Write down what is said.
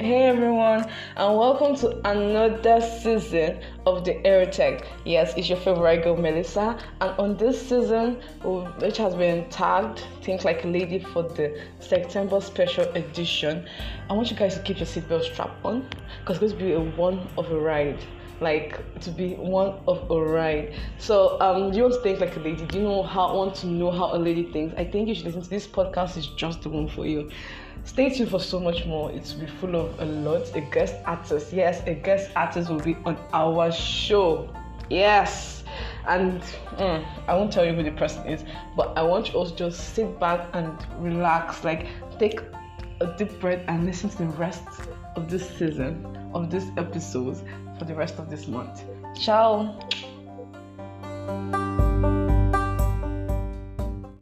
Hey everyone, and welcome to another season of the Erotex. Yes, it's your favorite girl Melissa, and on this season, which has been tagged Think Like a Lady for the September special edition, I want you guys to keep your seatbelt strap on because it's going to be a one of a ride like to be one of a ride. So, um, you want to think like a lady? Do you know how want to know how a lady thinks? I think you should listen to this podcast. is just the one for you. Stay tuned for so much more. It will be full of a lot. A guest artist, yes, a guest artist will be on our show. Yes, and mm, I won't tell you who the person is, but I want you also just sit back and relax. Like take a deep breath and listen to the rest of this season of this episodes for the rest of this month. Ciao.